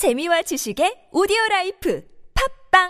재미와 지식의 오디오 life 팟빵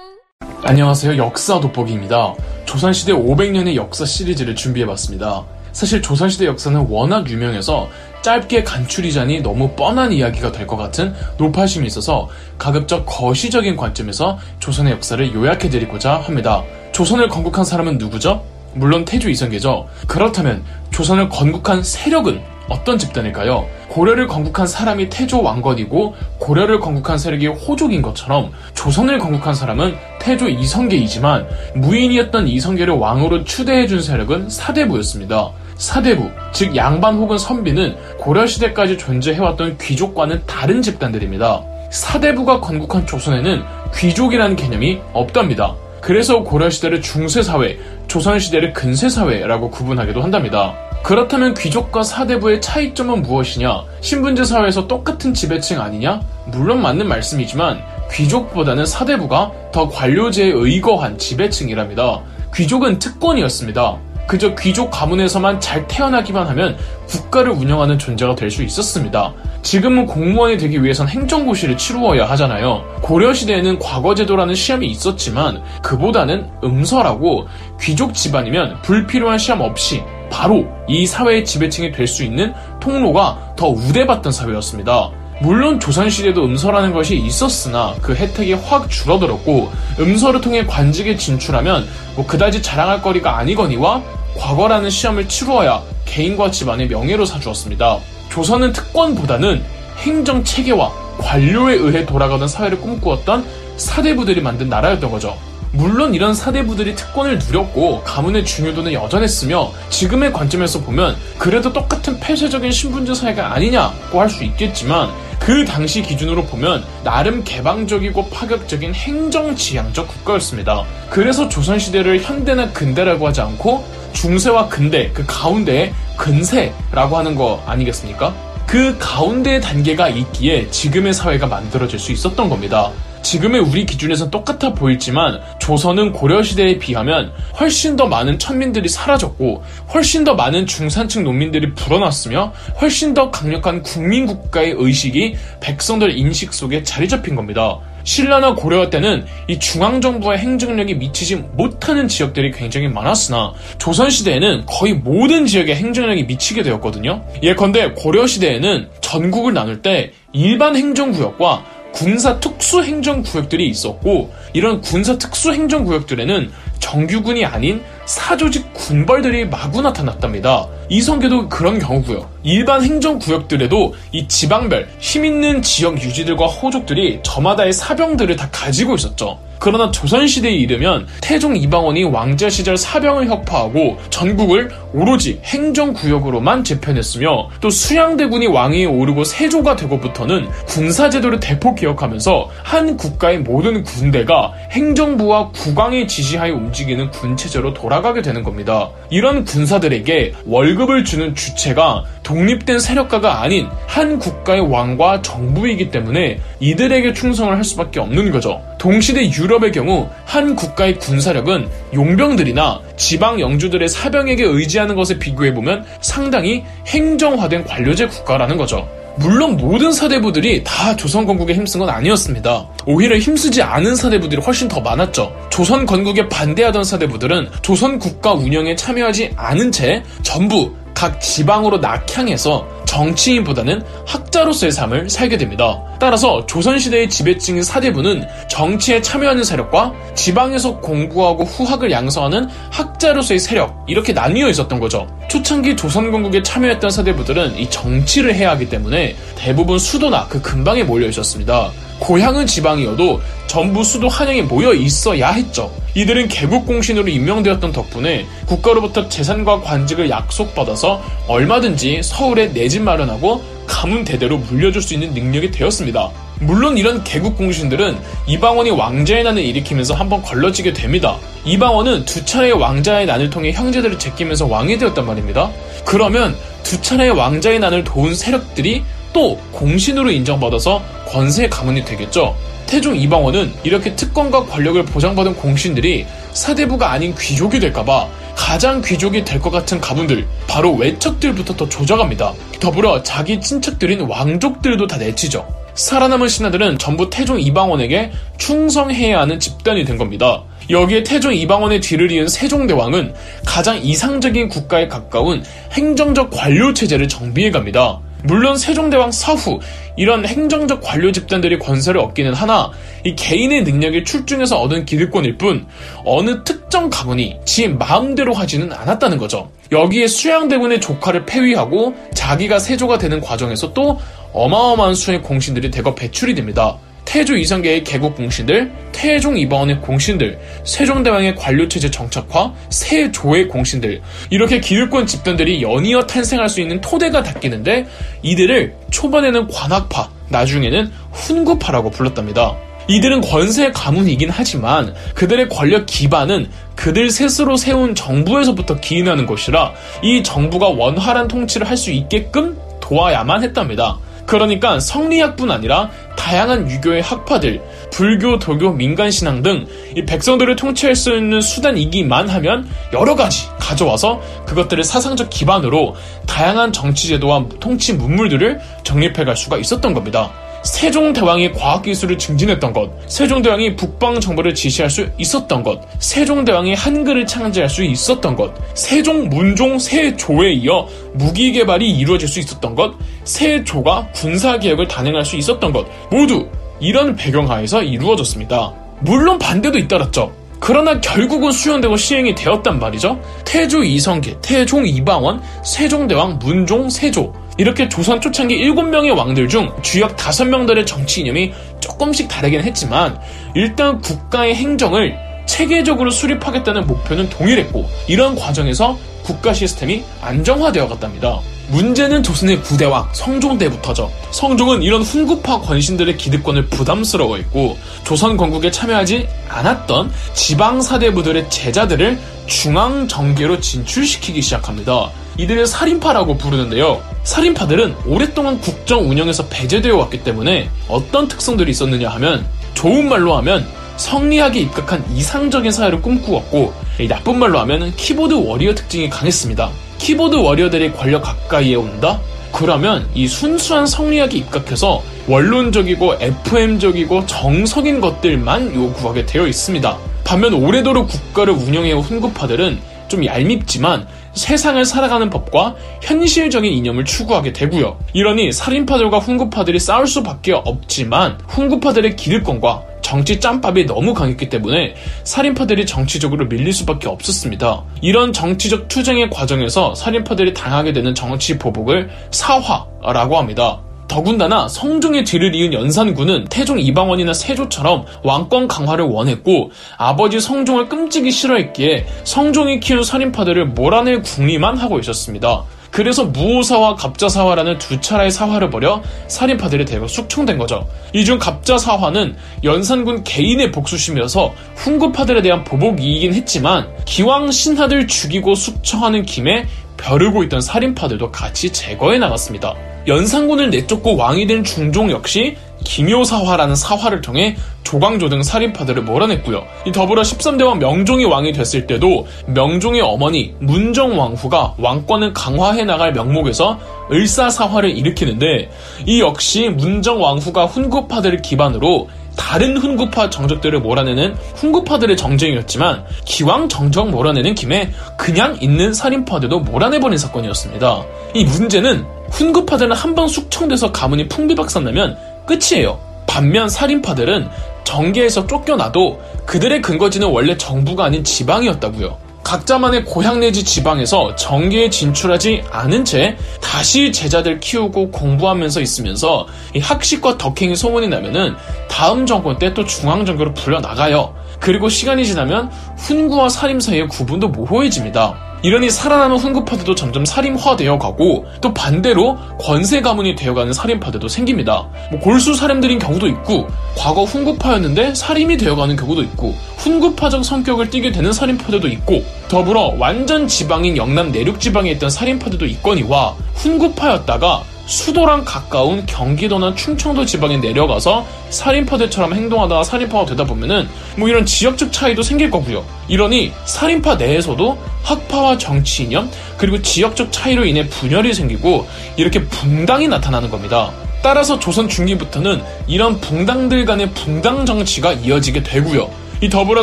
안녕하세요. 역사 돋보기입니다. 조선시대 500년의 역사 시리즈를 준비해봤습니다. 사실 조선시대 역사는 워낙 유명해서 짧게 간추리자니 너무 뻔한 이야기가 될 것 같은 노파심이 있어서 가급적 거시적인 관점에서 조선의 역사를 요약해드리고자 합니다. 조선을 건국한 사람은 누구죠? 물론 태조 이성계죠. 그렇다면 조선을 건국한 세력은 어떤 집단일까요? 고려를 건국한 사람이 태조 왕건이고 고려를 건국한 세력이 호족인 것처럼 조선을 건국한 사람은 태조 이성계이지만 무인이었던 이성계를 왕으로 추대해준 세력은 사대부였습니다. 사대부, 즉 양반 혹은 선비는 고려시대까지 존재해왔던 귀족과는 다른 집단들입니다. 사대부가 건국한 조선에는 귀족이라는 개념이 없답니다. 그래서 고려시대를 중세사회, 조선시대를 근세사회라고 구분하기도 한답니다. 그렇다면 귀족과 사대부의 차이점은 무엇이냐? 신분제 사회에서 똑같은 지배층 아니냐? 물론 맞는 말씀이지만 귀족보다는 사대부가 더 관료제에 의거한 지배층이랍니다. 귀족은 특권이었습니다. 그저 귀족 가문에서만 잘 태어나기만 하면 국가를 운영하는 존재가 될 수 있었습니다. 지금은 공무원이 되기 위해선 행정고시를 치루어야 하잖아요. 고려시대에는 과거제도라는 시험이 있었지만 그보다는 음서라고 귀족 집안이면 불필요한 시험 없이 바로 이 사회의 지배층이 될 수 있는 통로가 더 우대받던 사회였습니다. 물론 조선시대도 음서라는 것이 있었으나 그 혜택이 확 줄어들었고 음서를 통해 관직에 진출하면 뭐 그다지 자랑할 거리가 아니거니와 과거라는 시험을 치루어야 개인과 집안의 명예로 사주었습니다. 조선은 특권보다는 행정 체계와 관료에 의해 돌아가던 사회를 꿈꾸었던 사대부들이 만든 나라였던 거죠. 물론 이런 사대부들이 특권을 누렸고 가문의 중요도는 여전했으며 지금의 관점에서 보면 그래도 똑같은 폐쇄적인 신분제 사회가 아니냐고 할 수 있겠지만 그 당시 기준으로 보면 나름 개방적이고 파격적인 행정지향적 국가였습니다. 그래서 조선시대를 현대나 근대라고 하지 않고 중세와 근대 그 가운데에 근세라고 하는 거 아니겠습니까? 그 가운데의 단계가 있기에 지금의 사회가 만들어질 수 있었던 겁니다. 지금의 우리 기준에선 똑같아 보일지만 조선은 고려시대에 비하면 훨씬 더 많은 천민들이 사라졌고 훨씬 더 많은 중산층 농민들이 불어났으며 훨씬 더 강력한 국민국가의 의식이 백성들 인식 속에 자리 잡힌 겁니다. 신라나 고려 때는 이 중앙정부의 행정력이 미치지 못하는 지역들이 굉장히 많았으나 조선시대에는 거의 모든 지역에 행정력이 미치게 되었거든요. 예컨대 고려시대에는 전국을 나눌 때 일반 행정구역과 군사 특수 행정구역들이 있었고 이런 군사 특수 행정구역들에는 정규군이 아닌 사조직 군벌들이 마구 나타났답니다. 이성계도 그런 경우고요. 일반 행정구역들에도 이 지방별 힘있는 지역 유지들과 호족들이 저마다의 사병들을 다 가지고 있었죠. 그러나 조선시대에 이르면 태종 이방원이 왕자 시절 사병을 혁파하고 전국을 오로지 행정구역으로만 재편했으며 또 수양대군이 왕위에 오르고 세조가 되고부터는 군사제도를 대폭 개혁하면서 한 국가의 모든 군대가 행정부와 국왕의 지시하에 움직이는 군체제로 돌아가게 되는 겁니다. 이런 군사들에게 월급을 주는 주체가 독립된 세력가가 아닌 한 국가의 왕과 정부이기 때문에 이들에게 충성을 할 수밖에 없는 거죠. 동시대 유럽의 경우 한 국가의 군사력은 용병들이나 지방 영주들의 사병에게 의지하는 것에 비교해보면 상당히 행정화된 관료제 국가라는 거죠. 물론 모든 사대부들이 다 조선 건국에 힘쓴 건 아니었습니다. 오히려 힘쓰지 않은 사대부들이 훨씬 더 많았죠. 조선 건국에 반대하던 사대부들은 조선 국가 운영에 참여하지 않은 채 전부 각 지방으로 낙향해서 정치인보다는 학자로서의 삶을 살게 됩니다. 따라서 조선시대의 지배층인 사대부는 정치에 참여하는 세력과 지방에서 공부하고 후학을 양성하는 학자로서의 세력 이렇게 나뉘어 있었던 거죠. 초창기 조선건국에 참여했던 사대부들은 이 정치를 해야 하기 때문에 대부분 수도나 그 근방에 몰려 있었습니다. 고향은 지방이어도 전부 수도 한양에 모여 있어야 했죠. 이들은 개국공신으로 임명되었던 덕분에 국가로부터 재산과 관직을 약속받아서 얼마든지 서울에 내 집 마련하고 가문 대대로 물려줄 수 있는 능력이 되었습니다. 물론 이런 개국공신들은 이방원이 왕자의 난을 일으키면서 한번 걸러지게 됩니다. 이방원은 두 차례의 왕자의 난을 통해 형제들을 제끼면서 왕이 되었단 말입니다. 그러면 두 차례의 왕자의 난을 도운 세력들이 또 공신으로 인정받아서 권세 가문이 되겠죠. 태종 이방원은 이렇게 특권과 권력을 보장받은 공신들이 사대부가 아닌 귀족이 될까봐 가장 귀족이 될 것 같은 가문들, 바로 외척들부터 더 조작합니다. 더불어 자기 친척들인 왕족들도 다 내치죠. 살아남은 신하들은 전부 태종 이방원에게 충성해야 하는 집단이 된 겁니다. 여기에 태종 이방원의 뒤를 이은 세종대왕은 가장 이상적인 국가에 가까운 행정적 관료 체제를 정비해 갑니다. 물론 세종대왕 사후 이런 행정적 관료 집단들이 권세를 얻기는 하나 이 개인의 능력이 출중해서 얻은 기득권일 뿐 어느 특정 가문이 지 마음대로 하지는 않았다는 거죠. 여기에 수양대군의 조카를 폐위하고 자기가 세조가 되는 과정에서 또 어마어마한 수의 공신들이 대거 배출이 됩니다. 태조 이성계의 개국 공신들, 태종 이방원의 공신들, 세종대왕의 관료체제 정착화, 세조의 공신들 이렇게 기득권 집단들이 연이어 탄생할 수 있는 토대가 닦이는데 이들을 초반에는 관학파, 나중에는 훈구파라고 불렀답니다. 이들은 권세 가문이긴 하지만 그들의 권력 기반은 그들 스스로 세운 정부에서부터 기인하는 것이라 이 정부가 원활한 통치를 할 수 있게끔 도와야만 했답니다. 그러니까 성리학뿐 아니라 다양한 유교의 학파들, 불교, 도교, 민간신앙 등 이 백성들을 통치할 수 있는 수단이기만 하면 여러 가지 가져와서 그것들을 사상적 기반으로 다양한 정치제도와 통치 문물들을 정립해 갈 수가 있었던 겁니다. 세종대왕이 과학기술을 증진했던 것, 세종대왕이 북방 정보를 지시할 수 있었던 것, 세종대왕이 한글을 창제할 수 있었던 것, 세종, 문종, 세조에 이어 무기 개발이 이루어질 수 있었던 것, 세조가 군사개혁을 단행할 수 있었던 것, 모두 이런 배경하에서 이루어졌습니다. 물론 반대도 잇따랐죠. 그러나 결국은 수연되고 시행이 되었단 말이죠. 태조 이성계, 태종 이방원, 세종대왕, 문종, 세조 이렇게 조선 초창기 7명의 왕들 중 주역 5명들의 정치 이념이 조금씩 다르긴 했지만 일단 국가의 행정을 체계적으로 수립하겠다는 목표는 동일했고 이런 과정에서 국가 시스템이 안정화되어 갔답니다. 문제는 조선의 구대왕 성종대부터죠. 성종은 이런 훈구파 권신들의 기득권을 부담스러워했고 조선 건국에 참여하지 않았던 지방 사대부들의 제자들을 중앙 정계로 진출시키기 시작합니다. 이들을 살인파라고 부르는데요. 살인파들은 오랫동안 국정 운영에서 배제되어 왔기 때문에 어떤 특성들이 있었느냐 하면 좋은 말로 하면 성리학에 입각한 이상적인 사회를 꿈꾸었고 나쁜 말로 하면 키보드 워리어 특징이 강했습니다. 키보드 워리어들이 권력 가까이에 온다? 그러면 이 순수한 성리학에 입각해서 원론적이고 FM적이고 정석인 것들만 요구하게 되어 있습니다. 반면 오래도록 국가를 운영해온 훈구파들은 좀 얄밉지만 세상을 살아가는 법과 현실적인 이념을 추구하게 되고요. 이러니 살인파들과 훈구파들이 싸울 수밖에 없지만 훈구파들의 기득권과 정치 짬밥이 너무 강했기 때문에 살인파들이 정치적으로 밀릴 수밖에 없었습니다. 이런 정치적 투쟁의 과정에서 살인파들이 당하게 되는 정치 보복을 사화라고 합니다. 더군다나 성종의 뒤를 이은 연산군은 태종 이방원이나 세조처럼 왕권 강화를 원했고 아버지 성종을 끔찍이 싫어했기에 성종이 키운 살인파들을 몰아낼 궁리만 하고 있었습니다. 그래서 무오사와 갑자사화라는 두 차례의 사화를 벌여 살인파들이 대거 숙청된 거죠. 이 중 갑자사화는 연산군 개인의 복수심이어서 훈구파들에 대한 보복이긴 했지만 기왕 신하들 죽이고 숙청하는 김에 벼르고 있던 살인파들도 같이 제거해 나갔습니다. 연산군을 내쫓고 왕이 된 중종 역시 기묘사화라는 사화를 통해 조광조 등 살인파들을 몰아냈고요. 더불어 13대왕 명종이 왕이 됐을 때도 명종의 어머니 문정왕후가 왕권을 강화해 나갈 명목에서 을사사화를 일으키는데 이 역시 문정왕후가 훈구파들을 기반으로 다른 훈구파 정적들을 몰아내는 훈구파들의 정쟁이었지만 기왕 정적 몰아내는 김에 그냥 있는 살인파들도 몰아내버린 사건이었습니다. 이 문제는 훈구파들은 한 번 숙청돼서 가문이 풍비박산나면 끝이에요. 반면 살인파들은 정계에서 쫓겨나도 그들의 근거지는 원래 정부가 아닌 지방이었다고요. 각자만의 고향 내지 지방에서 정계에 진출하지 않은 채 다시 제자들 키우고 공부하면서 있으면서 학식과 덕행이 소문이 나면은 다음 정권 때 또 중앙정계로 불려나가요. 그리고 시간이 지나면 훈구와 살인 사이의 구분도 모호해집니다. 이러니 살아남은 훈구파들도 점점 살인화되어 가고 또 반대로 권세 가문이 되어가는 살인파들도 생깁니다. 뭐 골수 살인들인 경우도 있고 과거 훈구파였는데 살인이 되어가는 경우도 있고 훈구파적 성격을 띠게 되는 살인파들도 있고 더불어 완전 지방인 영남 내륙 지방에 있던 살인파들도 있거니와 훈구파였다가 수도랑 가까운 경기도나 충청도 지방에 내려가서 살인파들처럼 행동하다가 살인파가 되다 보면은 뭐 이런 지역적 차이도 생길 거고요. 이러니 살인파 내에서도 학파와 정치 이념 그리고 지역적 차이로 인해 분열이 생기고 이렇게 분당이 나타나는 겁니다. 따라서 조선 중기부터는 이런 붕당들 간의 붕당 정치가 이어지게 되고요. 이 더불어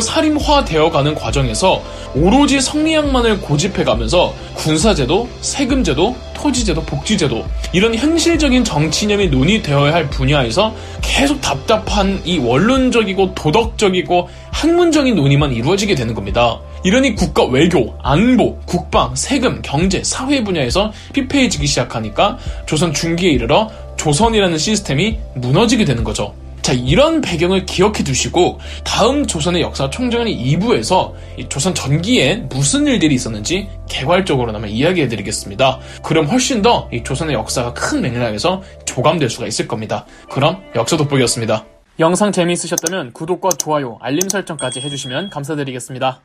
살림화되어가는 과정에서 오로지 성리학만을 고집해가면서 군사제도, 세금제도, 토지제도, 복지제도 이런 현실적인 정치념이 논의되어야 할 분야에서 계속 답답한 이 원론적이고 도덕적이고 학문적인 논의만 이루어지게 되는 겁니다. 이러니 국가 외교, 안보, 국방, 세금, 경제, 사회 분야에서 피폐해지기 시작하니까 조선 중기에 이르러 조선이라는 시스템이 무너지게 되는 거죠. 자, 이런 배경을 기억해 두시고 다음 조선의 역사 총정리 2부에서 조선 전기에 무슨 일들이 있었는지 개괄적으로나마 이야기해 드리겠습니다. 그럼 훨씬 더이 조선의 역사가 큰 맥락에서 조감될 수가 있을 겁니다. 그럼 역사 돋보기였습니다. 영상 재미있으셨다면 구독과 좋아요, 알림 설정까지 해주시면 감사드리겠습니다.